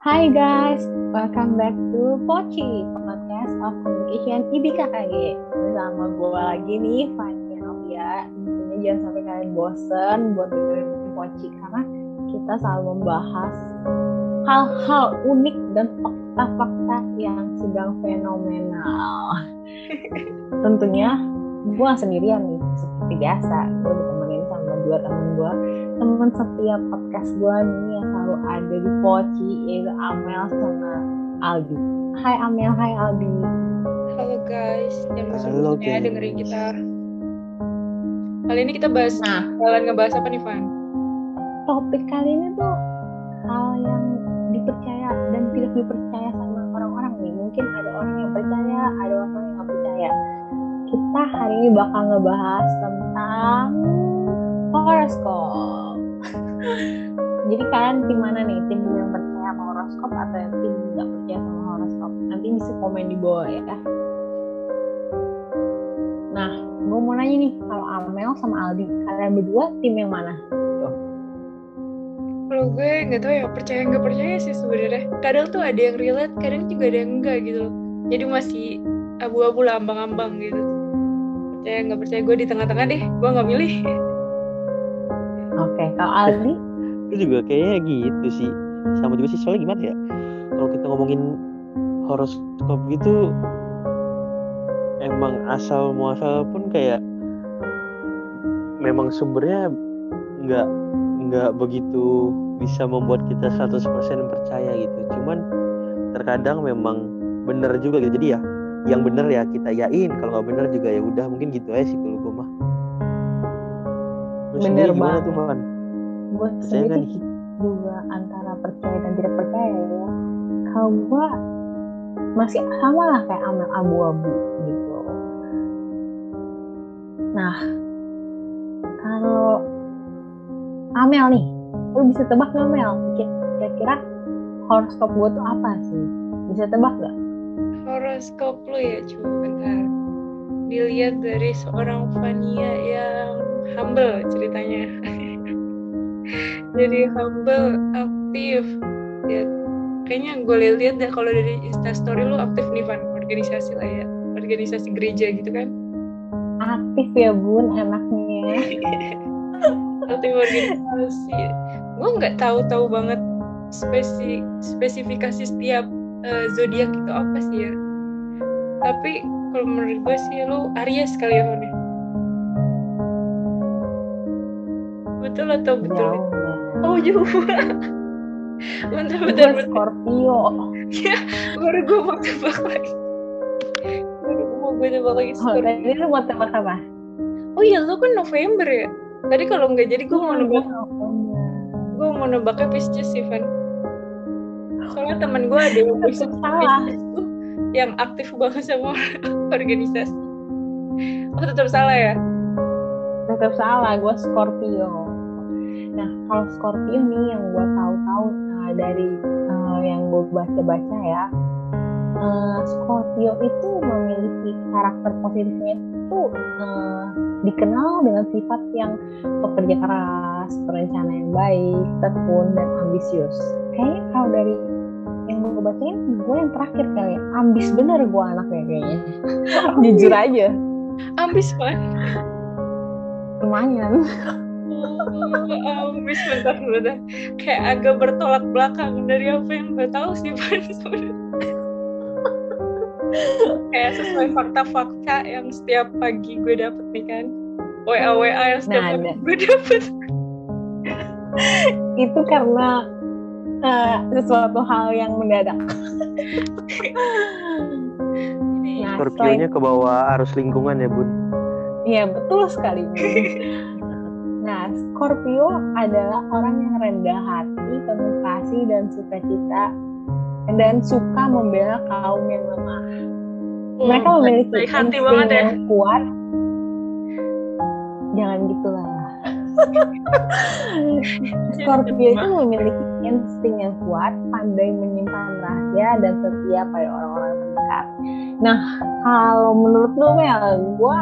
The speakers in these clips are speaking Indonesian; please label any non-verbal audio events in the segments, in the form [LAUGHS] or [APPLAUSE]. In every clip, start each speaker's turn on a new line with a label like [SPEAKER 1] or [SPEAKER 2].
[SPEAKER 1] Hi guys, welcome back to Pochi, podcast of communication IBKKG. Bersama gue lagi nih, Fania Alia. Tentunya jangan sampai kalian bosen buat dengerin Pochi karena kita selalu membahas hal-hal unik dan fakta-fakta yang sedang fenomenal. [LAUGHS] Tentunya gue sendirian nih, seperti biasa. Gue ditemenin sama dua temen gue teman setiap podcast gue nih yang ada di Poci yaitu Amel sama Aldi. Hai Amel, hai Aldi.
[SPEAKER 2] Halo guys, jangan
[SPEAKER 3] Halo,
[SPEAKER 2] bosan ya
[SPEAKER 3] guys.
[SPEAKER 2] dengerin kita. Kali ini kita bahas,
[SPEAKER 1] Nah.
[SPEAKER 2] bakalan ngebahas apa nih Van?
[SPEAKER 1] Topik kali ini tuh hal yang dipercaya dan tidak dipercaya sama orang-orang nih. Mungkin ada orang yang percaya, ada orang yang nggak percaya. Kita hari ini bakal ngebahas tentang horoskop. Jadi kalian tim mana nih? Tim yang percaya sama horoskop atau yang tim nggak percaya sama horoskop? Nanti bisa komen di bawah ya. Nah, gue mau nanya nih, kalau Amel sama Aldi, kalian berdua tim yang mana?
[SPEAKER 2] Kalau gue nggak tahu ya percaya nggak percaya sih sebenarnya. Kadang tuh ada yang relate, kadang juga ada yang enggak gitu loh. Jadi masih abu-abu lah, ambang-ambang gitu. Percaya nggak percaya gue di tengah-tengah deh, gue nggak milih.
[SPEAKER 1] Oke, kalau Aldi,
[SPEAKER 3] itu juga kayaknya gitu sih sama juga sih soalnya gimana ya kalau kita ngomongin horoskop gitu emang asal muasal pun kayak memang sumbernya nggak nggak begitu bisa membuat kita 100% percaya gitu cuman terkadang memang bener juga gitu jadi ya yang bener ya kita yain kalau nggak bener juga ya udah mungkin gitu aja sih kalau gue mah
[SPEAKER 1] Bener banget.
[SPEAKER 3] tuh?
[SPEAKER 1] Gue
[SPEAKER 3] Percaya
[SPEAKER 1] sendiri
[SPEAKER 3] nih?
[SPEAKER 1] juga antara percaya dan tidak percaya ya. Kalau gue masih sama lah kayak Amel abu-abu gitu. Nah, kalau Amel nih, lu bisa tebak nggak Mel? Kira-kira horoskop gue tuh apa sih? Bisa tebak nggak?
[SPEAKER 2] Horoskop lo ya, coba bentar. Dilihat dari seorang Fania yang humble ceritanya. [LAUGHS] Jadi humble, aktif. Ya, kayaknya gue lihat deh kalau dari instastory lu aktif nih Van, organisasi lah ya. Organisasi gereja gitu kan.
[SPEAKER 1] Aktif ya bun anaknya. [LAUGHS]
[SPEAKER 2] Aktif organisasi. Gue nggak tahu-tahu banget spesi spesifikasi setiap eh, zodiak itu apa sih ya. Tapi kalau menurut gue sih lu Aries kali ya Van Betul atau betul?
[SPEAKER 1] Jauh ya.
[SPEAKER 2] Oh jauh. bentar
[SPEAKER 1] Gue
[SPEAKER 2] bentar bentar.
[SPEAKER 1] Scorpio.
[SPEAKER 2] Baru gue mau tebak lagi. Baru gue mau gue tebak lagi.
[SPEAKER 1] Oh, tadi lu mau tebak apa?
[SPEAKER 2] Oh iya lu kan November ya. Tadi kalau nggak jadi gue mau
[SPEAKER 1] Iya,
[SPEAKER 2] nebak
[SPEAKER 1] gua November.
[SPEAKER 2] gue mau nebaknya Pisces sih Van. Soalnya teman gue ada yang Pisces yang aktif banget sama [LAUGHS] organisasi. Oh tetap salah ya?
[SPEAKER 1] tetap salah gue Scorpio nah kalau Scorpio nih yang gue tahu-tahu uh, dari uh, yang gue baca-baca ya uh, Scorpio itu memiliki karakter positifnya itu uh, dikenal dengan sifat yang pekerja keras perencana yang baik tekun dan ambisius. Kayaknya kalau dari yang gue bacain gue yang terakhir kali. Ambis bener gue anaknya kayaknya. [LAUGHS] Jujur aja.
[SPEAKER 2] Ambis Van.
[SPEAKER 1] lumayan
[SPEAKER 2] Oh, ambis bentar bentar. Kayak agak bertolak belakang dari apa yang gue tahu sih sebenarnya. Kayak sesuai fakta-fakta yang setiap pagi gue dapet nih kan. WA WA yang setiap
[SPEAKER 1] Nah,
[SPEAKER 2] pagi
[SPEAKER 1] ada.
[SPEAKER 2] gue dapet.
[SPEAKER 1] itu karena uh, sesuatu hal yang mendadak. nah,
[SPEAKER 3] Scorpio-nya ke bawah arus lingkungan ya bun
[SPEAKER 1] Iya betul sekali. [LAUGHS] Nah, Scorpio adalah orang yang rendah hati, penuh kasih dan sukacita dan suka membela kaum yang lemah. Mereka
[SPEAKER 2] Hmm,
[SPEAKER 1] memiliki
[SPEAKER 2] baik hati banget ya.
[SPEAKER 1] yang kuat. Jangan gitulah. [LAUGHS] Scorpio itu memiliki insting yang kuat, pandai menyimpan rahasia dan setia pada orang-orang terdekat. Nah, kalau menurut lu Mel, gue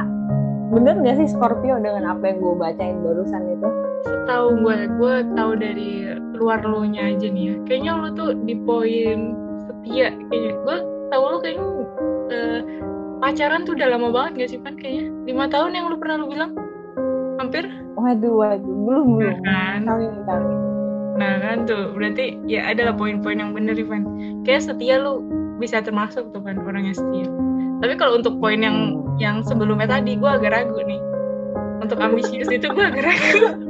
[SPEAKER 1] bener gak sih Scorpio dengan apa yang gue bacain barusan itu?
[SPEAKER 2] Setahu gue, gue tahu dari luar lo nya aja nih ya. Kayaknya lo tuh di poin setia kayaknya. Gue tau lo kayaknya eh, pacaran tuh udah lama banget gak sih Pan kayaknya? Lima tahun yang lo pernah lo bilang? Hampir?
[SPEAKER 1] Waduh, waduh, belum belum.
[SPEAKER 2] kan.
[SPEAKER 1] Tahun ini tahun ini.
[SPEAKER 2] nah kan tuh. Berarti ya adalah poin-poin yang bener Ivan kayak setia lo bisa termasuk tuh kan orang yang setia tapi kalau untuk poin yang yang sebelumnya tadi gue agak ragu nih untuk ambisius itu gue agak ragu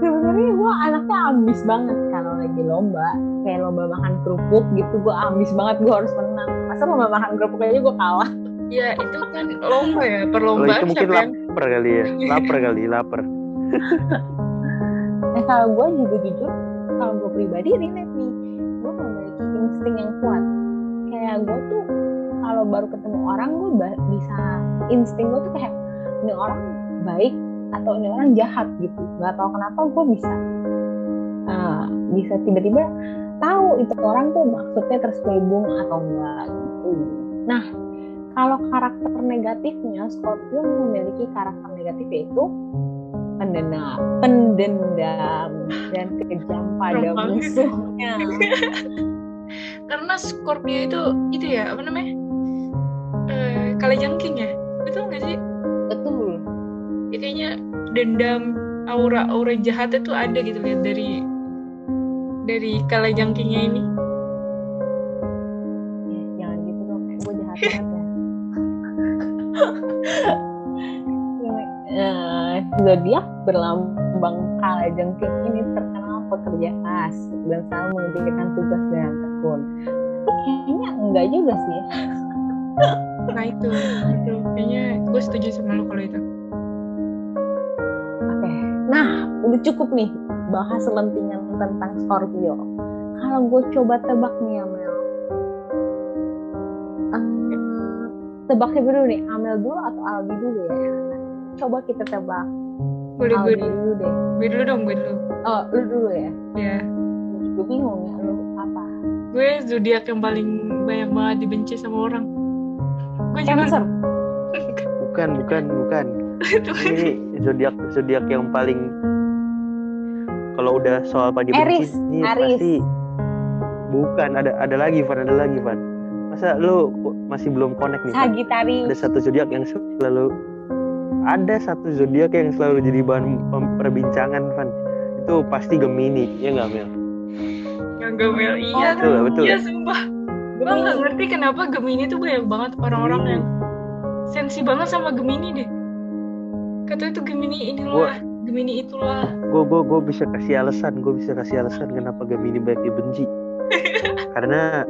[SPEAKER 1] Sebenarnya gue anaknya ambis banget kalau lagi lomba. Kayak lomba makan kerupuk gitu, gue ambis banget gue harus menang. Masa lomba makan kerupuk aja gue kalah.
[SPEAKER 2] ya itu kan lomba ya perlombaan
[SPEAKER 3] itu mungkin
[SPEAKER 2] siapa yang
[SPEAKER 3] lapar kali ya. Lapar kali, lapar. [LAUGHS]
[SPEAKER 1] Nah kalau gue juga jujur, kalau gue pribadi relate nih, insting yang kuat. Kayak gue tuh kalau baru ketemu orang gue bisa insting gue tuh kayak ini orang baik atau ini orang jahat gitu. Gak tau kenapa gue bisa uh, bisa tiba-tiba tahu itu orang tuh maksudnya terselubung atau enggak gitu. Nah kalau karakter negatifnya Scorpio memiliki karakter negatif yaitu pendendam, pendendam dan kejam pada musuhnya. [LAUGHS]
[SPEAKER 2] karena Scorpio itu itu ya apa namanya eh kalajengking ya betul nggak sih
[SPEAKER 1] Betul.
[SPEAKER 2] ya, kayaknya dendam aura aura jahatnya tuh ada gitu lihat dari dari kalajengkingnya ini
[SPEAKER 1] Ya, jangan gitu dong, gue jahat banget ya. [LAUGHS] Eh, zodiak berlambang kalajengking ini terkenal pekerja keras dan selalu mengerjakan tugas dengan Tapi kayaknya enggak juga sih. [LAUGHS]
[SPEAKER 2] nah itu itu kayaknya gue setuju sama lo kalau itu
[SPEAKER 1] Oke, nah udah cukup nih bahas selentingan tentang Scorpio. Kalau gue coba tebak nih Amel, Ehm, tebaknya dulu nih, Amel dulu atau Aldi dulu ya? Coba kita tebak.
[SPEAKER 2] boleh gue
[SPEAKER 1] Aldi dulu deh.
[SPEAKER 2] gue dulu dong gue dulu
[SPEAKER 1] Oh, lu dulu ya.
[SPEAKER 2] ya
[SPEAKER 1] Gue bingung ya, lu apa?
[SPEAKER 2] Gue zodiak yang paling banyak banget dibenci sama orang gue juga
[SPEAKER 1] Cancer.
[SPEAKER 3] Bukan, bukan, bukan. [LAUGHS]
[SPEAKER 2] itu kan
[SPEAKER 3] Ini zodiak zodiak yang paling kalau udah soal padi
[SPEAKER 1] Aries,
[SPEAKER 3] benci ini
[SPEAKER 1] Aries.
[SPEAKER 3] pasti bukan ada ada lagi Van ada lagi Van masa lu masih belum connect nih Van?
[SPEAKER 1] Sagittarius.
[SPEAKER 3] ada satu zodiak yang selalu ada satu zodiak yang selalu jadi bahan perbincangan Van itu pasti Gemini ya nggak Mel
[SPEAKER 2] yang gamel iya
[SPEAKER 3] betul betul.
[SPEAKER 2] Iya sumpah. Gue nggak ngerti kenapa Gemini tuh banyak banget orang-orang yang sensi banget sama Gemini deh. Kata itu Gemini inilah Gemini itulah.
[SPEAKER 3] gue gue gue bisa kasih alasan gue bisa kasih alasan kenapa Gemini banyak dibenci. [LAUGHS] Karena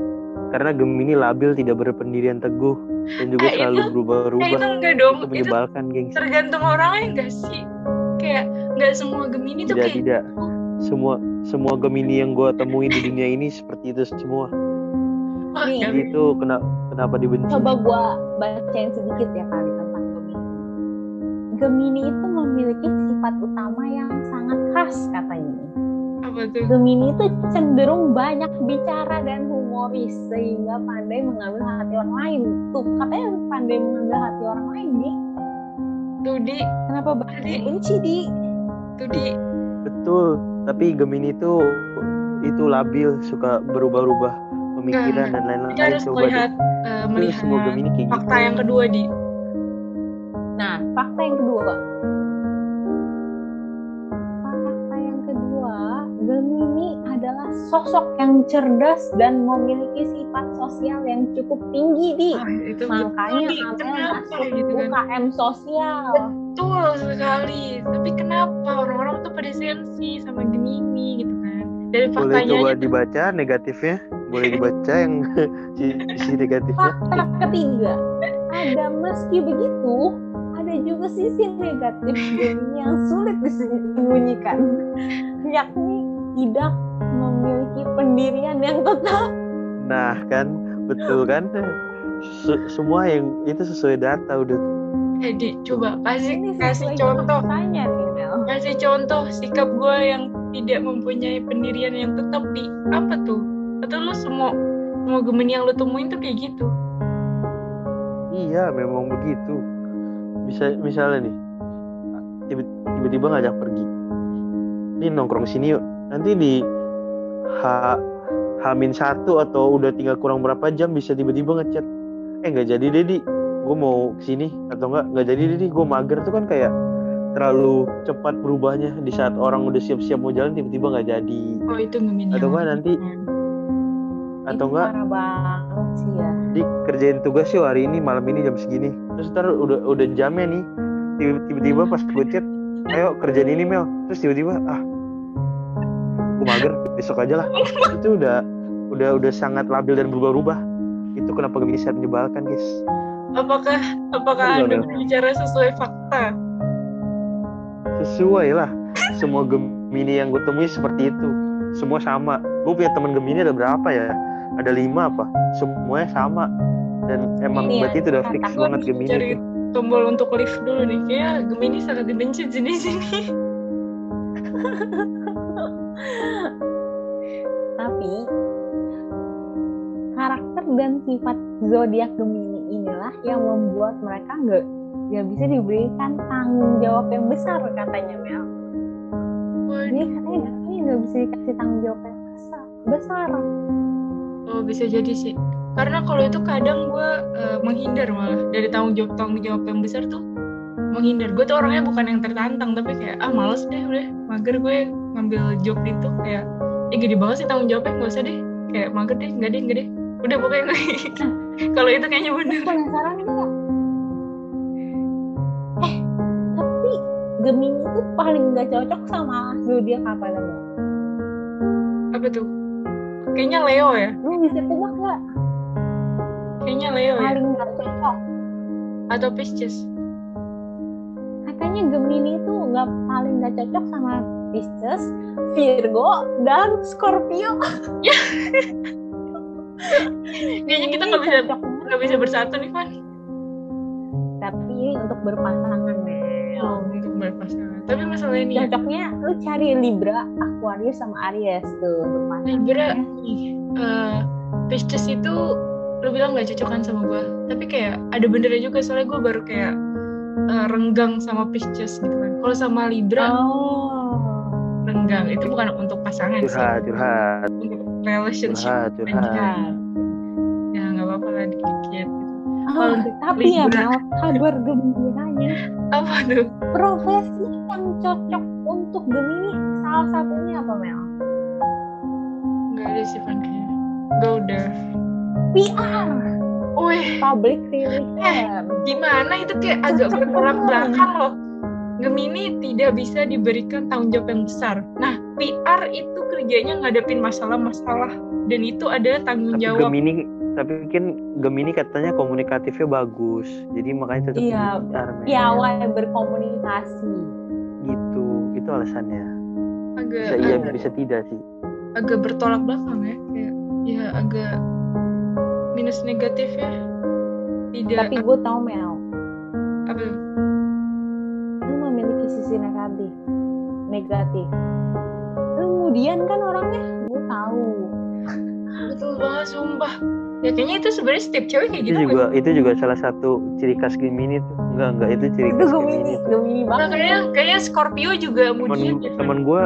[SPEAKER 3] karena Gemini labil tidak berpendirian teguh dan juga
[SPEAKER 2] Eh,
[SPEAKER 3] selalu
[SPEAKER 2] itu-
[SPEAKER 3] berubah-ubah
[SPEAKER 2] eh itu enggak dong.
[SPEAKER 3] itu
[SPEAKER 2] itu
[SPEAKER 3] menyebalkan gengsi.
[SPEAKER 2] tergantung orangnya enggak sih? Kayak nggak semua Gemini tuh
[SPEAKER 3] tidak
[SPEAKER 2] kayak
[SPEAKER 3] tidak semua semua Gemini yang gue temuin di dunia ini seperti itu semua
[SPEAKER 1] Nih.
[SPEAKER 3] itu kena, kenapa dibenci
[SPEAKER 1] Coba gue bacain sedikit ya kali tentang Gemini. Gemini itu memiliki sifat utama yang sangat khas katanya.
[SPEAKER 2] apa tuh
[SPEAKER 1] Gemini itu cenderung banyak bicara dan humoris sehingga pandai mengambil hati orang lain. Tuh katanya pandai mengambil hati orang lain nih.
[SPEAKER 2] tuh di
[SPEAKER 1] Kenapa banyak
[SPEAKER 2] Jadi-
[SPEAKER 1] benci di?
[SPEAKER 2] tuh di
[SPEAKER 3] betul tapi Gemini itu itu labil suka berubah-ubah pemikiran dan
[SPEAKER 2] kita
[SPEAKER 3] lain-lain
[SPEAKER 2] harus
[SPEAKER 3] coba
[SPEAKER 2] melihat
[SPEAKER 3] deh
[SPEAKER 2] eh,
[SPEAKER 3] Itu
[SPEAKER 2] melihat
[SPEAKER 3] semua Gemini kayak gitu
[SPEAKER 2] fakta yang kedua di
[SPEAKER 1] Nah, fakta yang kedua. Fakta yang kedua, Gemini adalah sosok yang cerdas dan memiliki sifat sosial yang cukup tinggi di.
[SPEAKER 2] ah, itu
[SPEAKER 1] Makanya. Amel masuk
[SPEAKER 2] gitu kan
[SPEAKER 1] UKM sosial.
[SPEAKER 2] Betul sekali. Tapi kenapa orang-orang tuh pada sensi sama Gemini gitu kan? Dari
[SPEAKER 3] boleh
[SPEAKER 2] faktanya
[SPEAKER 3] coba
[SPEAKER 2] aja tuh.
[SPEAKER 3] dibaca negatifnya? Boleh dibaca yang [LAUGHS] sisi negatifnya?
[SPEAKER 1] Fakta ketiga, ada meski begitu, ada juga sisi negatif Gemini yang sulit disembunyikan, yakni tidak memiliki pendirian yang tetap.
[SPEAKER 3] nah kan? Betul kan? Se- semua yang itu sesuai data udah
[SPEAKER 2] eh Di, coba kasih
[SPEAKER 1] Ini
[SPEAKER 2] kasih contoh.
[SPEAKER 1] tanya nih Mel.
[SPEAKER 2] kasih contoh sikap gue yang tidak mempunyai pendirian yang tetap di apa tuh? Atau lu semua semua Gemini yang lu temuin tuh kayak gitu?
[SPEAKER 3] Iya memang begitu. Bisa misalnya nih tiba- tiba-tiba ngajak pergi. Ini nongkrong sini yuk. Nanti di H Hamin satu atau udah tinggal kurang berapa jam bisa tiba-tiba ngechat. Eh nggak jadi deh di gue mau ke sini atau enggak nggak jadi di gue mager tuh kan kayak terlalu cepat berubahnya. Di saat orang udah siap-siap mau jalan tiba-tiba nggak jadi.
[SPEAKER 2] Oh itu
[SPEAKER 3] atau enggak nanti atau
[SPEAKER 1] Itu
[SPEAKER 3] enggak
[SPEAKER 1] banget sih ya.
[SPEAKER 3] Di kerjain tugas yuk hari ini malam ini jam segini. Terus ntar udah udah jamnya nih. Tiba- tiba-tiba pas gue chat ayo kerjain ini Mel. Terus tiba-tiba ah gue mager besok aja lah. Itu udah udah udah sangat labil dan berubah-ubah. Itu kenapa gak bisa menyebalkan guys
[SPEAKER 2] apakah apakah
[SPEAKER 3] Udah,
[SPEAKER 2] anda berbicara sesuai fakta?
[SPEAKER 3] Sesuai lah. Semua Gemini yang gue temui seperti itu. Semua sama. Gue punya teman Gemini ada berapa ya? Ada lima apa? Semuanya sama. Dan emang
[SPEAKER 1] Ini ya,
[SPEAKER 3] berarti itu udah fix banget Gemini
[SPEAKER 2] cari tombol untuk lift dulu nih. Kayak Gemini sangat dibenci jenis ini
[SPEAKER 1] tapi karakter dan sifat zodiak Gemini inilah yang membuat mereka nggak nggak bisa diberikan tanggung jawab yang besar katanya Mel. Jadi katanya Gemini nggak bisa dikasih tanggung jawab yang besar. Besar.
[SPEAKER 2] Oh bisa jadi sih. Karena kalau itu kadang gue menghindar malah dari tanggung jawab tanggung jawab yang besar tuh menghindar. Gue tuh orangnya bukan yang tertantang tapi kayak ah males deh udah mager gue ngambil job itu kayak eh gede banget sih tanggung jawabnya nggak usah deh kayak mager deh nggak deh nggak deh udah pokoknya gue [LAUGHS] kalau itu kayaknya bener
[SPEAKER 1] Penasaran nggak? Eh tapi Gemini itu paling nggak cocok sama zodiak apa namanya?
[SPEAKER 2] apa tuh kayaknya Leo ya
[SPEAKER 1] Lu bisa tebak nggak?
[SPEAKER 2] kayaknya Leo ya
[SPEAKER 1] Paling nggak cocok.
[SPEAKER 2] atau Pisces
[SPEAKER 1] katanya Gemini itu nggak paling nggak cocok sama Pisces, Virgo, dan Scorpio. [LAUGHS]
[SPEAKER 2] kayaknya kita nggak bisa nggak bisa bersatu nih Van.
[SPEAKER 1] Tapi ini untuk berpasangan, Mel.
[SPEAKER 2] oh, untuk berpasangan. Tapi masalah ini ya
[SPEAKER 1] Cocoknya lu cari Libra, Aquarius, sama Aries tuh untuk pasangan.
[SPEAKER 2] Libra nih eh, Pisces itu lu bilang nggak cocokan sama gue tapi kayak ada benernya juga soalnya gue baru kayak eh, renggang sama Pisces gitu kan. Kalau sama Libra
[SPEAKER 1] Oh.
[SPEAKER 2] renggang. Itu bukan untuk pasangan sih.
[SPEAKER 3] Curhat curhat.
[SPEAKER 2] untuk relationship
[SPEAKER 3] curhat curhat
[SPEAKER 2] ya nggak apa-apa lah dikit-dikit gitu.
[SPEAKER 1] Oh,
[SPEAKER 2] Kalau untuk
[SPEAKER 1] tapi ya. Mel, kabar gembiranya
[SPEAKER 2] apa tuh
[SPEAKER 1] profesi yang cocok untuk Gemini salah satunya apa Mel?
[SPEAKER 2] nggak ada sih Van gue udah
[SPEAKER 1] PR,
[SPEAKER 2] Wih,
[SPEAKER 1] public relation.
[SPEAKER 2] gimana itu kayak agak bertolak belakang loh. Gemini tidak bisa diberikan tanggung jawab yang besar. Nah, PR itu kerjanya ngadepin masalah-masalah dan itu adalah tanggung
[SPEAKER 3] tapi
[SPEAKER 2] jawab.
[SPEAKER 3] Gemini tapi kan Gemini katanya komunikatifnya bagus jadi makanya tetap
[SPEAKER 1] Iya,
[SPEAKER 3] PR.
[SPEAKER 1] Piawai berkomunikasi.
[SPEAKER 3] gitu itu alasannya
[SPEAKER 2] agak
[SPEAKER 3] bisa iya
[SPEAKER 2] agak,
[SPEAKER 3] bisa tidak sih
[SPEAKER 2] agak bertolak belakang ya, kayak ya agak minus negatif ya. Tidak
[SPEAKER 1] Tapi gue tau Mel,
[SPEAKER 2] apa
[SPEAKER 1] lu memiliki sisi negatif. Negatif. Kemudian kan orangnya, gue tahu.
[SPEAKER 2] betul banget sumpah. Ya kayaknya itu sebenarnya setiap cewek kayak
[SPEAKER 3] itu
[SPEAKER 2] gitu.
[SPEAKER 3] juga itu juga salah satu ciri khas Gemini tuh enggak enggak itu ciri
[SPEAKER 1] Itu
[SPEAKER 3] khas
[SPEAKER 1] Gemini,
[SPEAKER 3] Gemini
[SPEAKER 1] Gemini
[SPEAKER 2] Nah,
[SPEAKER 1] banget.
[SPEAKER 2] kayaknya kayaknya Scorpio juga
[SPEAKER 3] temen
[SPEAKER 2] mudian ya.
[SPEAKER 3] temen gue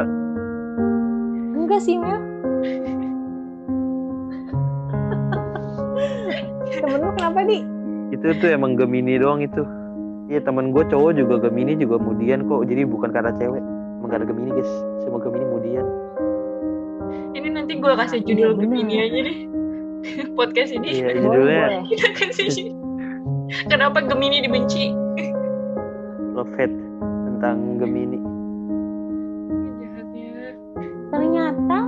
[SPEAKER 1] Enggak sih Mel. Temen lu kenapa di?
[SPEAKER 3] itu tuh emang Gemini doang itu iya temen gue cowok juga Gemini juga kemudian kok jadi bukan karena cewek emang karena Gemini guys semua Gemini kemudian
[SPEAKER 2] Ini nanti gue kasih
[SPEAKER 1] Iya,
[SPEAKER 2] judul
[SPEAKER 1] bener.
[SPEAKER 2] Gemini aja deh. [LAUGHS] Podcast ini.
[SPEAKER 3] iya
[SPEAKER 1] Boleh,
[SPEAKER 3] judulnya
[SPEAKER 1] boleh. [LAUGHS]
[SPEAKER 2] kita kasih. Kenapa Gemini dibenci?
[SPEAKER 3] Love Hate tentang Gemini
[SPEAKER 2] Jahatnya.
[SPEAKER 1] Ternyata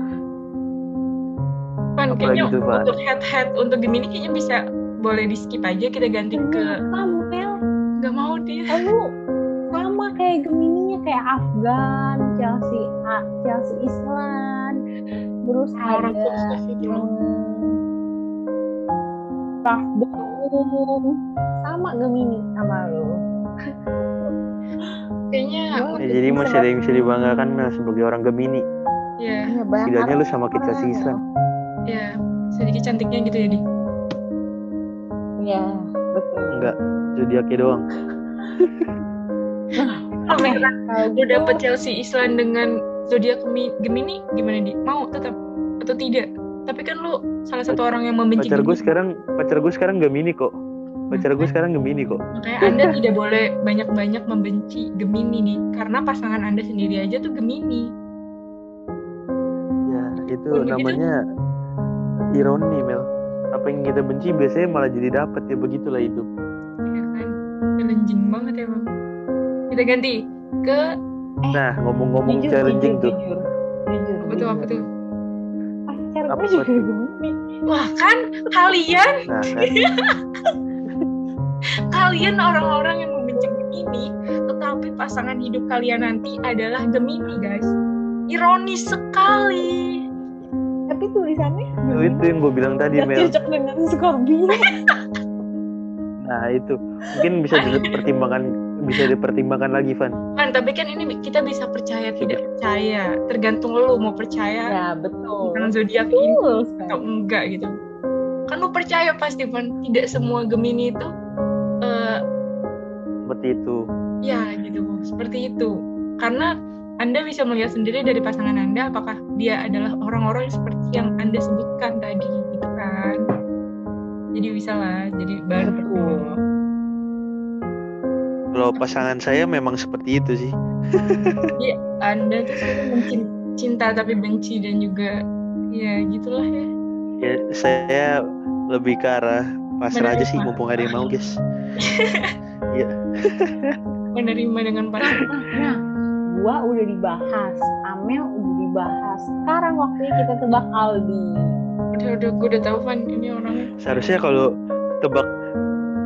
[SPEAKER 2] Pan,
[SPEAKER 3] Apalagi
[SPEAKER 2] kayaknya
[SPEAKER 3] tuh, Pan?
[SPEAKER 2] untuk head head untuk Gemini kayaknya bisa boleh di skip aja kita ganti ke
[SPEAKER 1] ternyata Mel
[SPEAKER 2] nggak mau dia.
[SPEAKER 1] lu sama kayak Gemininya kayak Afgan, Chelsea, A, Chelsea Island, terus
[SPEAKER 2] Orang
[SPEAKER 1] ada
[SPEAKER 2] itu.
[SPEAKER 1] Raf Boom, sama Gemini sama lu. [LAUGHS]
[SPEAKER 2] Kayaknya
[SPEAKER 3] ya, jadi masih ada yang bisa dibanggakan Mel sebagai orang Gemini
[SPEAKER 2] ya
[SPEAKER 1] Iya, banyak
[SPEAKER 3] setidaknya lu sama kita sih Islam
[SPEAKER 2] ya sedikit cantiknya gitu ya di.
[SPEAKER 1] Iya, betul.
[SPEAKER 3] enggak zodiaknya doang [LAUGHS]
[SPEAKER 2] Oh.
[SPEAKER 1] Kalau
[SPEAKER 2] Lu
[SPEAKER 1] gitu,
[SPEAKER 2] dapet Chelsea Island dengan zodiak Gemi- Gemini? Gimana di? Mau tetap atau tidak? Tapi kan lu salah satu orang yang membenci
[SPEAKER 3] pacar gue
[SPEAKER 2] Gemini.
[SPEAKER 3] sekarang pacar gue sekarang Gemini kok. Pacar gue sekarang Gemini kok.
[SPEAKER 2] Makanya anda tidak boleh banyak-banyak membenci Gemini nih karena pasangan anda sendiri aja tuh Gemini.
[SPEAKER 3] Ya itu
[SPEAKER 2] Oh, begitu?
[SPEAKER 3] namanya ironi Mel. Apa yang kita benci biasanya malah jadi dapat ya begitulah hidup.
[SPEAKER 2] Ya kan? Challenging banget emang kita ganti ke
[SPEAKER 3] nah ngomong-ngomong
[SPEAKER 1] jujur,
[SPEAKER 3] challenging
[SPEAKER 1] jujur,
[SPEAKER 3] tuh.
[SPEAKER 1] jujur, jujur,
[SPEAKER 2] apa tuh apa tuh?
[SPEAKER 1] Pacar
[SPEAKER 3] Apa
[SPEAKER 1] gue juga? Gemini
[SPEAKER 2] wah kan kalian
[SPEAKER 3] nah kan. [LAUGHS]
[SPEAKER 2] Kalian orang-orang yang membenci Gemini tetapi pasangan hidup kalian nanti adalah Gemini guys. Ironis sekali.
[SPEAKER 1] Tapi tulisannya
[SPEAKER 3] itu, itu yang gue bilang tadi
[SPEAKER 1] Gak
[SPEAKER 3] Mel.
[SPEAKER 1] cocok dengan Scorpio [LAUGHS]
[SPEAKER 3] nah itu. Mungkin bisa [LAUGHS] dipertimbangkan bisa dipertimbangkan lagi Van.
[SPEAKER 2] Kan tapi kan ini kita bisa percaya tidak percaya. Tergantung lu mau percaya
[SPEAKER 1] ya betul.
[SPEAKER 2] tentang zodiak ini atau enggak gitu. Kan lu percaya pasti Van. Tidak semua Gemini itu eh,
[SPEAKER 3] seperti itu.
[SPEAKER 2] ya gitu seperti itu. Karena anda bisa melihat sendiri dari pasangan anda apakah dia adalah orang-orang seperti yang anda sebutkan tadi gitu kan jadi bisa lah jadi bahan pertimbangan
[SPEAKER 3] kalau pasangan saya memang seperti itu sih. [LAUGHS]
[SPEAKER 2] Anda tuh mungkin cinta tapi benci dan juga ya gitulah ya.
[SPEAKER 3] Ya saya lebih ke arah pasrah aja sih mumpung ada yang mau guys. [LAUGHS]
[SPEAKER 2] Menerima dengan pasangan
[SPEAKER 1] nah gua udah dibahas Amel udah dibahas. Sekarang waktunya kita tebak Aldi
[SPEAKER 2] udah udah gue udah tahu Van ini orangnya.
[SPEAKER 3] Seharusnya kalau tebak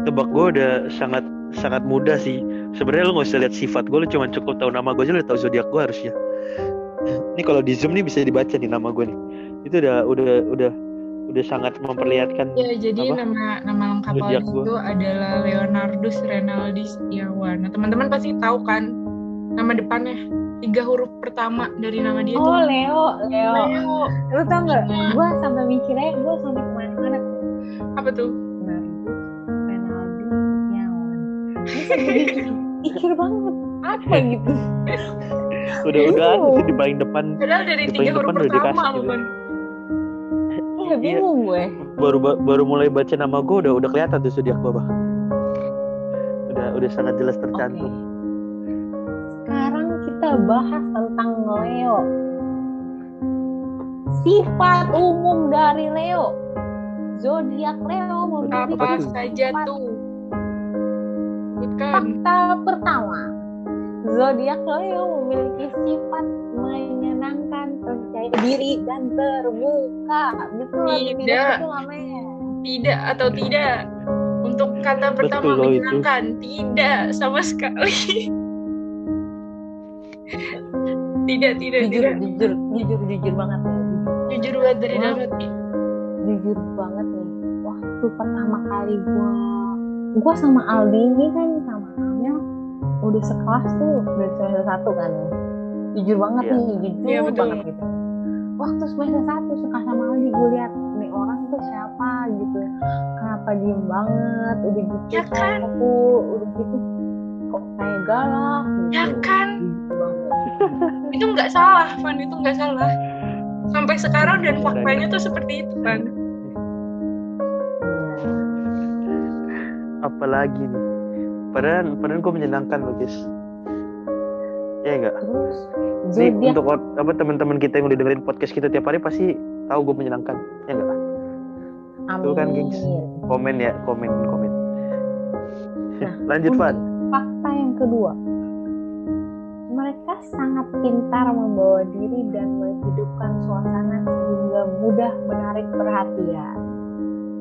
[SPEAKER 3] tebak gue udah sangat sangat mudah sih. Sebenarnya lo nggak usah lihat sifat gue lo cuma cukup tahu nama gue aja lo tahu zodiak gue harusnya. Ini kalau di zoom nih bisa dibaca nih nama gue nih. Itu udah udah udah udah sangat memperlihatkan
[SPEAKER 2] ya jadi
[SPEAKER 3] Apa?
[SPEAKER 2] nama nama lengkap
[SPEAKER 3] Zodiak
[SPEAKER 2] Aldi
[SPEAKER 3] gua.
[SPEAKER 2] itu adalah Leonardus Renaldi Setiawan nah teman-teman pasti tahu kan nama depannya tiga huruf pertama dari nama dia
[SPEAKER 1] oh
[SPEAKER 2] tuh
[SPEAKER 1] Leo Leo.
[SPEAKER 2] Leo.
[SPEAKER 1] Lu tau nggak?
[SPEAKER 2] Iya.
[SPEAKER 1] gua sampai mikirnya gua sampai ke mana-mana. Tuh?
[SPEAKER 2] Apa tuh
[SPEAKER 1] Nardus Renaldi Setiawan Ini sampai mikir, mikir banget. Apa [LAUGHS] gitu?
[SPEAKER 3] Udah udah
[SPEAKER 1] Bingung.
[SPEAKER 3] itu di paling depan
[SPEAKER 2] padahal dari tiga huruf pertama
[SPEAKER 3] dikasih gitu.
[SPEAKER 2] bukan?
[SPEAKER 1] Iya bingung gue.
[SPEAKER 3] Baru baru mulai baca nama gue udah udah kelihatan tuh zodiak gue bah udah udah sangat jelas tercantum.
[SPEAKER 1] Sekarang kita bahas tentang Leo. Sifat umum dari Leo. Zodiak Leo memiliki
[SPEAKER 2] apa saja
[SPEAKER 1] sifat-
[SPEAKER 2] tuh bukan
[SPEAKER 1] Fakta pertama. Zodiak Leo memiliki sifat menyenangkan, percaya diri dan terbuka. Betul
[SPEAKER 2] Tidak.
[SPEAKER 1] tidak itu namanya.
[SPEAKER 2] tidak atau tidak untuk kata pertama
[SPEAKER 3] Betul loh itu.
[SPEAKER 2] menyenangkan tidak sama sekali [LAUGHS] tidak tidak
[SPEAKER 1] Jujur,
[SPEAKER 2] tidak
[SPEAKER 1] jujur, jujur, jujur banget ya. Jujur.
[SPEAKER 2] jujur banget dari
[SPEAKER 1] Wah.
[SPEAKER 2] dalam hati
[SPEAKER 1] jujur banget nih waktu pertama kali gua gua sama Aldi ini kan sama Amel udah sekelas tuh dari semester satu kan ya jujur banget
[SPEAKER 3] Iya.
[SPEAKER 1] nih jujur
[SPEAKER 2] Iya, betul.
[SPEAKER 1] banget gitu waktu semester satu suka sama Aldi gue lihat nih orang tuh siapa gitu kenapa diem banget udah gitu
[SPEAKER 2] Ya kan?
[SPEAKER 1] aku udah gitu kok kayak galak gitu
[SPEAKER 2] ya kan
[SPEAKER 1] banget. [LAUGHS]
[SPEAKER 2] itu nggak salah Van itu nggak salah. Sampai sekarang dan
[SPEAKER 3] Iya,
[SPEAKER 2] faktanya tuh seperti itu kan
[SPEAKER 1] Iya.
[SPEAKER 3] apalagi nih? Padahal padahal gue menyenangkan loh guys ya enggak
[SPEAKER 1] terus
[SPEAKER 3] Ini untuk apa teman-teman kita yang udah dengerin podcast kita tiap hari pasti tahu gue menyenangkan. Ya enggak Tuh kan, gengs.
[SPEAKER 1] Amin.
[SPEAKER 3] komen ya komen komen.
[SPEAKER 1] Nah,
[SPEAKER 3] lanjut Van.
[SPEAKER 1] Fakta yang kedua, sangat pintar membawa diri dan menghidupkan suasana sehingga mudah menarik perhatian.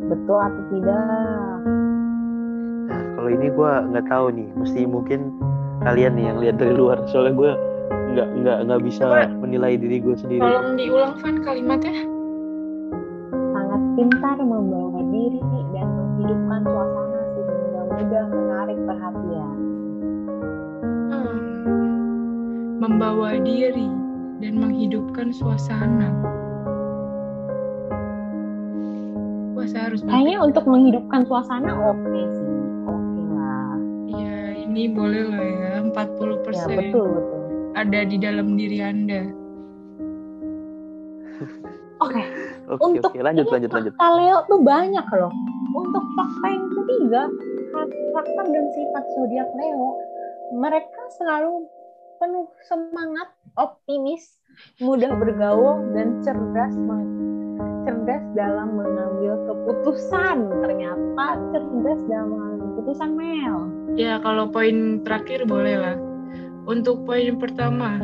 [SPEAKER 1] Betul atau tidak?
[SPEAKER 3] Nah, kalau ini gue nggak tahu nih mesti mungkin kalian nih yang lihat dari luar soalnya gue nggak nggak nggak bisa
[SPEAKER 2] Coba.
[SPEAKER 3] menilai diri gue sendiri
[SPEAKER 2] tolong diulang Van kalimatnya
[SPEAKER 1] Sangat pintar membawa diri dan menghidupkan suasana sehingga mudah menarik perhatian.
[SPEAKER 2] Membawa diri dan menghidupkan suasana Wah, saya harus
[SPEAKER 1] Kayaknya untuk menghidupkan suasana oke sih, oke lah.
[SPEAKER 2] Ya, ini boleh lah ya, 40%
[SPEAKER 1] Ya betul betul.
[SPEAKER 2] ada di dalam diri Anda. [LAUGHS]
[SPEAKER 1] Oke,
[SPEAKER 3] Oke
[SPEAKER 1] untuk
[SPEAKER 3] oke lanjut
[SPEAKER 1] ini
[SPEAKER 3] lanjut lanjut.
[SPEAKER 1] fakta Leo tuh banyak loh. Untuk fakta yang ketiga, karakter dan sifat zodiak Leo, mereka selalu penuh semangat, optimis, mudah bergaul dan cerdas cerdas dalam mengambil keputusan. Ternyata cerdas dalam mengambil keputusan Mel.
[SPEAKER 2] Ya kalau poin terakhir boleh lah. Untuk poin pertama,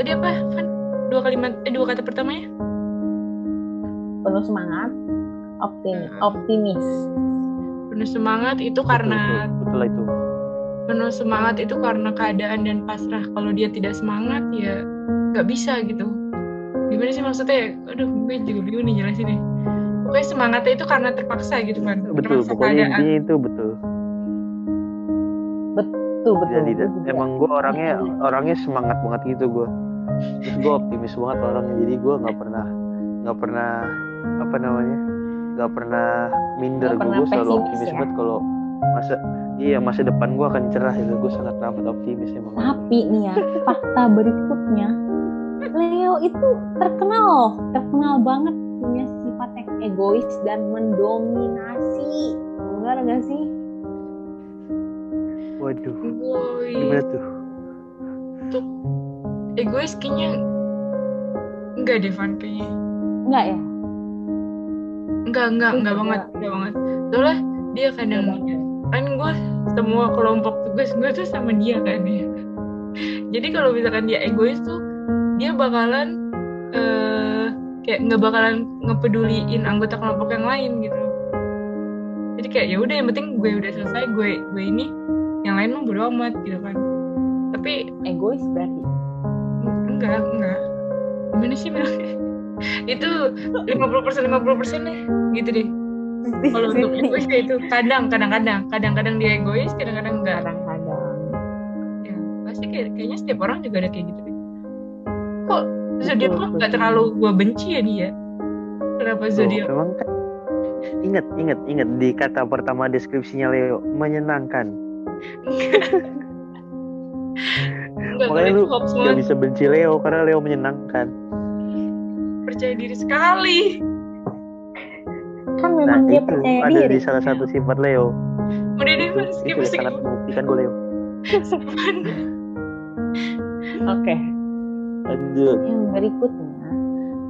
[SPEAKER 2] tadi apa? Van? Dua kalimat, eh dua kata pertamanya?
[SPEAKER 1] Penuh semangat, optimis,
[SPEAKER 2] Hmm.
[SPEAKER 1] optimis.
[SPEAKER 2] Penuh semangat itu
[SPEAKER 3] Betul,
[SPEAKER 2] karena
[SPEAKER 3] betul, betul itu.
[SPEAKER 2] Penuh semangat itu karena keadaan dan pasrah. Kalau dia tidak semangat ya nggak bisa gitu. Gimana sih maksudnya? Aduh, gue juga bingung nih jelasin nih. Pokoknya semangatnya itu karena terpaksa gitu kan.
[SPEAKER 3] Betul
[SPEAKER 2] Terpaksa
[SPEAKER 3] pokoknya
[SPEAKER 2] keadaan.
[SPEAKER 3] intinya itu betul.
[SPEAKER 1] Betul, betul.
[SPEAKER 3] Jadi
[SPEAKER 1] Gua juga.
[SPEAKER 3] emang gue orangnya orangnya semangat banget gitu gue. Terus gue optimis banget orangnya. Jadi gue nggak pernah nggak pernah apa namanya nggak pernah minder gue selalu optimis
[SPEAKER 1] ya?
[SPEAKER 3] banget kalau masa iya masa depan gue akan cerah itu gue sangat amat optimis emang
[SPEAKER 1] Tapi nih ya, fakta berikutnya, Leo itu terkenal loh, terkenal banget punya sifat yang egois dan mendominasi. Benar gak sih?
[SPEAKER 3] waduh
[SPEAKER 2] Woi,
[SPEAKER 3] gimana tuh
[SPEAKER 2] untuk egois kayaknya enggak deh Van kayaknya.
[SPEAKER 1] Enggak ya?
[SPEAKER 2] Enggak, enggak, enggak banget, enggak banget. Soalnya dia kadang kan gue semua kelompok tugas gue tuh sama dia kan ya. Jadi kalau misalkan dia egois tuh dia bakalan eh kayak nggak bakalan ngepeduliin anggota kelompok yang lain gitu. Jadi kayak ya udah yang penting gue udah selesai gue gue ini yang lain mah bodo amat gitu kan. Tapi
[SPEAKER 1] Egois berarti.
[SPEAKER 2] enggak enggak gimana sih bilangnya itu 50% 50% deh gitu deh kalau untuk egois ya itu kadang kadang-kadang. Kadang-kadang dia egois kadang-kadang enggak.
[SPEAKER 1] Kadang-kadang.
[SPEAKER 2] ya pasti kayak, kayaknya setiap orang juga ada kayak gitu deh. Kok zodiak kok nggak terlalu gua benci ya dia? Kenapa
[SPEAKER 3] Tuh,
[SPEAKER 2] zodiak?
[SPEAKER 3] kan ingat ingat ingat di kata pertama deskripsinya Leo menyenangkan. [LAUGHS]
[SPEAKER 2] Enggak
[SPEAKER 3] makanya lu
[SPEAKER 2] banget.
[SPEAKER 3] bisa benci Leo karena Leo menyenangkan.
[SPEAKER 2] Percaya diri sekali
[SPEAKER 1] Kan
[SPEAKER 3] nah
[SPEAKER 1] memang dia
[SPEAKER 3] itu
[SPEAKER 1] percaya
[SPEAKER 3] ada
[SPEAKER 1] diri.
[SPEAKER 3] di salah satu sifat Leo.
[SPEAKER 2] Udah deh
[SPEAKER 3] itu,
[SPEAKER 2] mas skip
[SPEAKER 3] itu
[SPEAKER 2] skip
[SPEAKER 3] sangat membuktikan gue Leo.
[SPEAKER 1] Oke.
[SPEAKER 3] lanjut.
[SPEAKER 1] Yang berikutnya,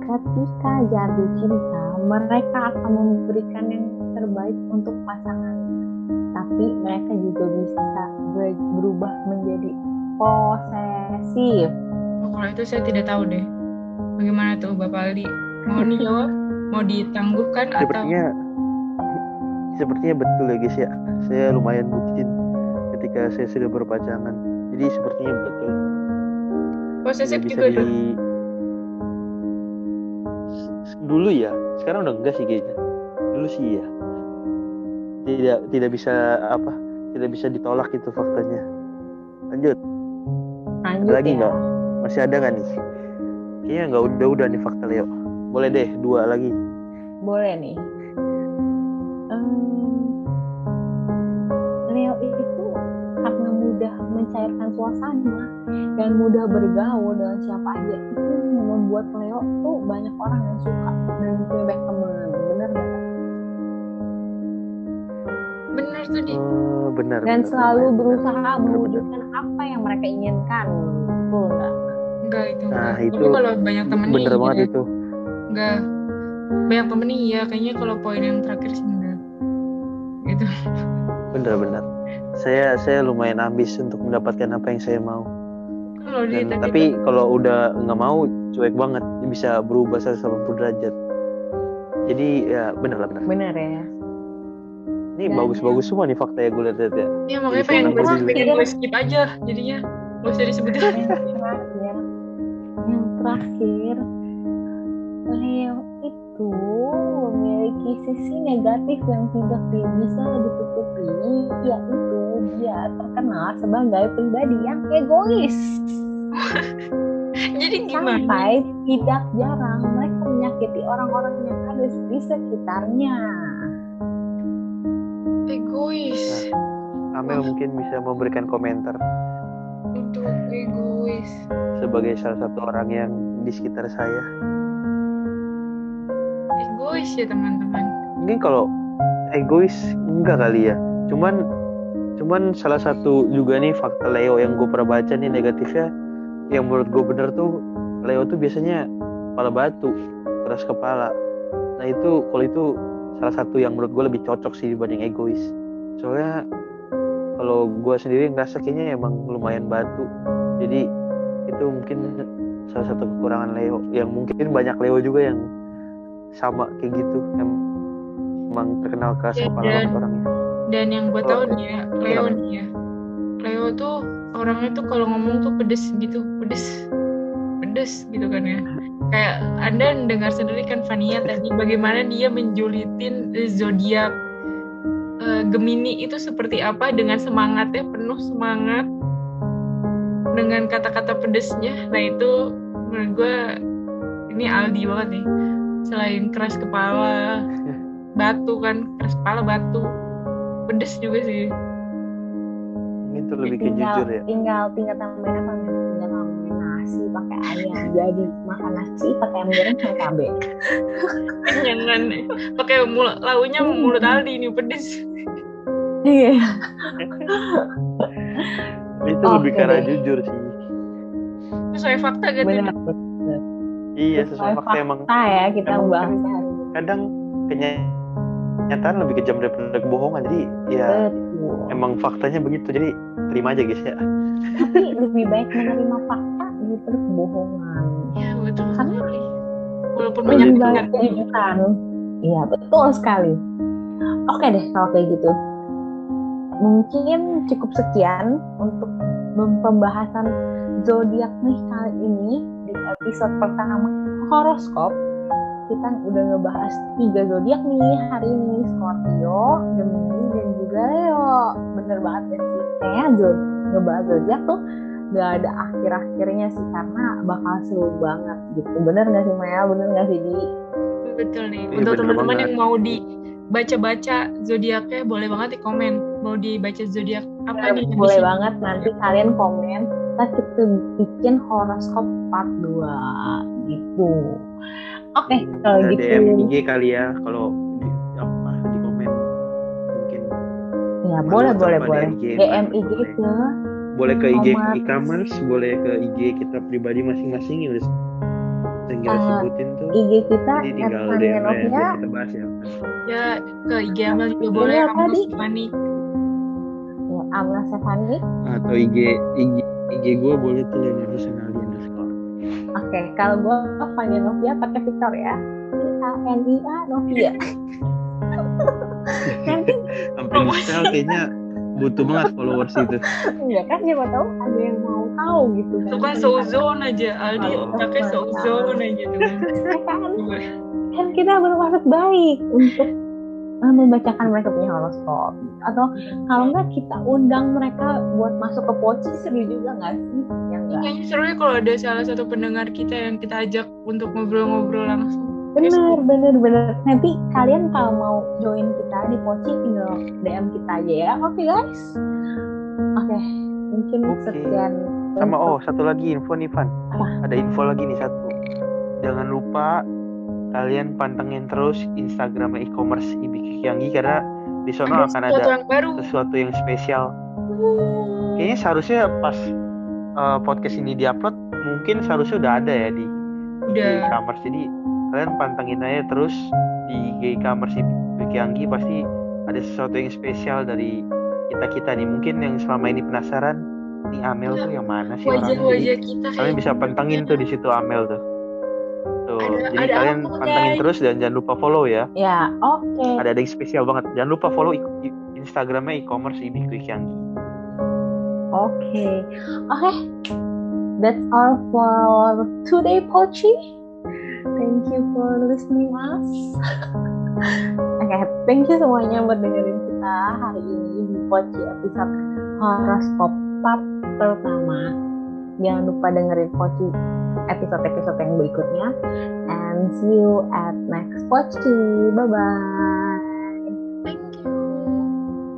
[SPEAKER 1] ketika jatuh cinta, mereka akan memberikan yang terbaik untuk pasangannya. Tapi mereka juga bisa ber- berubah menjadi posesif.
[SPEAKER 2] oh, kalau itu saya tidak tahu deh. Bagaimana tuh Bapak Aldi? Mau [LAUGHS] dijawab mau ditangguhkan atau
[SPEAKER 3] sepertinya sepertinya betul ya guys ya. Saya lumayan bucin ketika saya sudah berpacangan jadi sepertinya betul.
[SPEAKER 2] Posesif juga
[SPEAKER 3] di S- dulu ya. Sekarang udah enggak sih kayaknya. Dulu sih ya tidak tidak bisa apa tidak bisa ditolak itu faktanya. Lanjut.
[SPEAKER 1] Lanjut
[SPEAKER 3] lagi
[SPEAKER 1] ya.
[SPEAKER 3] nggak? Masih ada nggak nih? Kayaknya nggak udah udah nih fakta Leo. Boleh deh dua lagi
[SPEAKER 1] Boleh nih. Em, Leo itu karena mudah mencairkan suasana dan mudah bergaul dengan siapa aja itu yang membuat Leo tuh banyak orang yang suka dan punya banyak teman bener nggak
[SPEAKER 2] bener tuh di
[SPEAKER 3] oh, benar
[SPEAKER 1] dan
[SPEAKER 3] benar,
[SPEAKER 1] selalu
[SPEAKER 3] lumayan,
[SPEAKER 1] berusaha
[SPEAKER 3] benar, benar, benar.
[SPEAKER 1] mewujudkan apa yang mereka inginkan betul nggak
[SPEAKER 2] enggak itu
[SPEAKER 3] Nah,
[SPEAKER 2] enggak.
[SPEAKER 3] itu
[SPEAKER 2] tapi kalau banyak temennya
[SPEAKER 3] bener banget itu
[SPEAKER 2] enggak banyak temennya iya. Kayaknya kalau poin yang terakhir sih enggak. Gitu.
[SPEAKER 3] Benar-benar saya saya lumayan ambis untuk mendapatkan apa yang saya mau.
[SPEAKER 2] Kalau dia
[SPEAKER 3] Dan,
[SPEAKER 2] tadi
[SPEAKER 3] tapi kalau udah nggak mau cuek banget. Dia bisa berubah 180 derajat. Jadi ya bener lah bener
[SPEAKER 1] bener ya.
[SPEAKER 3] Ini bagus-bagus semua nih fakta ya gue lihat ya.
[SPEAKER 2] Ya makanya
[SPEAKER 3] Jadi
[SPEAKER 2] pengen gue pengen gue skip aja jadinya. Gak usah disebutin.
[SPEAKER 1] Yang terakhir. yang terakhir Leo itu memiliki sisi negatif yang tidak bisa ditutupi yaitu dia terkenal sebagai pribadi yang egois.
[SPEAKER 2] Jadi gimana?
[SPEAKER 1] sampai tidak jarang mereka menyakiti orang-orang yang ada di sekitarnya.
[SPEAKER 2] Egois.
[SPEAKER 3] Amel mungkin bisa memberikan komentar.
[SPEAKER 2] Untuk egois.
[SPEAKER 3] Sebagai salah satu orang yang di sekitar saya
[SPEAKER 2] egois ya teman-teman.
[SPEAKER 3] Mungkin kalau egois enggak kali ya. Cuman cuman salah satu juga nih fakta Leo yang gue pernah baca nih negatifnya. Yang menurut gue bener tuh Leo tuh biasanya kepala batu keras kepala. Nah itu kalau itu salah satu yang menurut gue lebih cocok sih dibanding egois. Soalnya kalau gue sendiri ngerasa kayaknya emang lumayan batu. Jadi itu mungkin salah satu kekurangan Leo. Yang mungkin banyak Leo juga yang sama kayak gitu emang terkenal keras
[SPEAKER 2] Ya,
[SPEAKER 3] kepala
[SPEAKER 2] dan-
[SPEAKER 3] orangnya.
[SPEAKER 2] dan yang gue tahu nih ya Leo
[SPEAKER 3] kenapa?
[SPEAKER 2] nih ya. Leo tuh orangnya tuh kalau ngomong tuh pedes gitu pedes pedes gitu kan ya. Kayak anda dengar sendiri kan Fania tadi bagaimana dia menjulitin zodiak eh, Gemini itu seperti apa dengan semangatnya penuh semangat dengan kata-kata pedesnya. Nah itu menurut gue ini Aldi banget nih selain keras kepala. Batu kan keras kepala batu. Pedes juga sih.
[SPEAKER 3] Itu lebih ke
[SPEAKER 1] tinggal
[SPEAKER 3] jujur ya.
[SPEAKER 1] tinggal tinggal tambahin apa tinggal tambahin nasi pakai ayam jadi makan nasi pakai ayam goreng sama cabai
[SPEAKER 2] kenyangan pakai mulut launya
[SPEAKER 1] Hmm.
[SPEAKER 2] mulut Aldi ini pedes.
[SPEAKER 1] Iya.
[SPEAKER 3] Itu
[SPEAKER 1] Oke
[SPEAKER 3] lebih karena jujur sih.
[SPEAKER 2] Sesuai fakta gitu
[SPEAKER 1] benar
[SPEAKER 3] iya
[SPEAKER 1] Sesuai
[SPEAKER 3] fakta emang.
[SPEAKER 1] fakta ya kita
[SPEAKER 3] Emang
[SPEAKER 1] bahas.
[SPEAKER 3] kan-
[SPEAKER 1] ini
[SPEAKER 3] kadang kenyataan lebih kejam daripada kebohongan jadi ya
[SPEAKER 1] betul.
[SPEAKER 3] emang faktanya begitu jadi terima aja guys ya.
[SPEAKER 1] Tapi lebih baik menerima fakta daripada kebohongan.
[SPEAKER 2] Ya betul
[SPEAKER 1] Karena
[SPEAKER 2] sekali. Walaupun menyakitkan
[SPEAKER 1] kejujuran iya betul sekali. Oke deh kalau kayak gitu. Mungkin cukup sekian untuk pembahasan zodiak nih kali ini episode pertama horoskop kita udah ngebahas tiga zodiak nih hari ini Scorpio, Gemini dan juga Leo. Bener banget gak sih? Kayaknya zo- ngebahas zodiak tuh gak ada akhir-akhirnya sih karena bakal seru banget gitu. Bener gak sih Maya? Bener gak sih Di?
[SPEAKER 2] Betul nih.
[SPEAKER 3] Iya,
[SPEAKER 2] untuk teman-teman yang mau dibaca-baca zodiaknya boleh banget di komen. Mau dibaca zodiak apa nih?
[SPEAKER 1] boleh
[SPEAKER 2] di
[SPEAKER 1] banget. Nanti kalian komen kita kita bikin horoskop part 2 gitu. Oke kalau
[SPEAKER 3] Ada
[SPEAKER 1] gitu.
[SPEAKER 3] DM IG kali ya kalau di, apa di komen. Mungkin
[SPEAKER 1] ya boleh boleh boleh.
[SPEAKER 3] DM IG,
[SPEAKER 1] DM
[SPEAKER 3] boleh.
[SPEAKER 1] IG ke
[SPEAKER 3] boleh ke IG
[SPEAKER 1] E-commerce.
[SPEAKER 3] boleh ke IG kita pribadi masing-masing yang udah tinggal
[SPEAKER 1] Eh,
[SPEAKER 3] sebutin tuh.
[SPEAKER 1] IG kita
[SPEAKER 3] jadi tinggal DM biar kita bahas ya.
[SPEAKER 2] Ya ke IG Amel juga
[SPEAKER 1] Iya,
[SPEAKER 2] boleh
[SPEAKER 1] tadi.
[SPEAKER 2] Amel Stefani
[SPEAKER 1] ya, Amna Stefani
[SPEAKER 3] atau IG IG IG gue boleh tuh Leonardo Senaldi underscore.
[SPEAKER 1] Oke kalau gue Fania Novia pakai Victor ya. I A N I A Novia. [LAUGHS] Nanti
[SPEAKER 3] sampai spell kayaknya butuh banget followers itu.
[SPEAKER 1] Enggak kan siapa tahu ada yang mau tahu gitu kan.
[SPEAKER 2] Suka sozone aja Aldi
[SPEAKER 3] Oh.
[SPEAKER 2] pakai sozone aja tuh. Kan
[SPEAKER 1] kita bermaksud baik untuk membacakan mereka punya horoskop. Atau kalau enggak kita undang mereka buat masuk ke poci seru juga nggak sih? Ya enggak
[SPEAKER 2] kayaknya seru ya kalau ada salah satu pendengar kita yang kita ajak untuk ngobrol-ngobrol langsung.
[SPEAKER 1] Bener bener bener nanti kalian kalau mau join kita di poci tinggal dm kita aja ya. Oke guys? Oke mungkin
[SPEAKER 3] Oke.
[SPEAKER 1] sekian.
[SPEAKER 3] Sama oh satu lagi info nih Van.
[SPEAKER 1] Apa?
[SPEAKER 3] ada info lagi nih satu. Jangan lupa kalian pantengin terus Instagram e-commerce Ibiki Yanggi karena di sana akan
[SPEAKER 2] sesuatu
[SPEAKER 3] ada
[SPEAKER 2] yang baru.
[SPEAKER 3] sesuatu yang spesial. Kayaknya seharusnya pas uh, podcast ini diupload mungkin seharusnya udah ada ya di e-commerce. Jadi kalian pantengin aja terus di e-commerce Ibiki Yanggi pasti ada sesuatu yang spesial dari kita kita nih. Mungkin yang selama ini penasaran nih Amel tuh yang mana sih orangnya? Jadi,
[SPEAKER 2] wajah-wajah kita
[SPEAKER 3] kalian bisa pantengin tuh di situ Amel tuh tuh
[SPEAKER 2] Ada-
[SPEAKER 3] jadi
[SPEAKER 2] ada
[SPEAKER 3] kalian pantengin
[SPEAKER 2] guys?
[SPEAKER 3] terus dan jangan lupa follow ya.
[SPEAKER 1] Ya oke.
[SPEAKER 3] Ada ada yang spesial banget. Jangan lupa follow Instagramnya e-commerce Ibi Quick Yanggi
[SPEAKER 1] oke. Oke. That's all for today poci thank you for listening us. [LAUGHS] Oke, thank you semuanya buat dengerin kita hari ini di Poci episode horoskop part pertama. Jangan lupa dengerin Poci episode-episode yang berikutnya. And see you at next Poci. Bye-bye.
[SPEAKER 2] thank you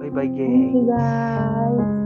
[SPEAKER 3] bye bye
[SPEAKER 1] Thank you
[SPEAKER 3] geng
[SPEAKER 1] guys.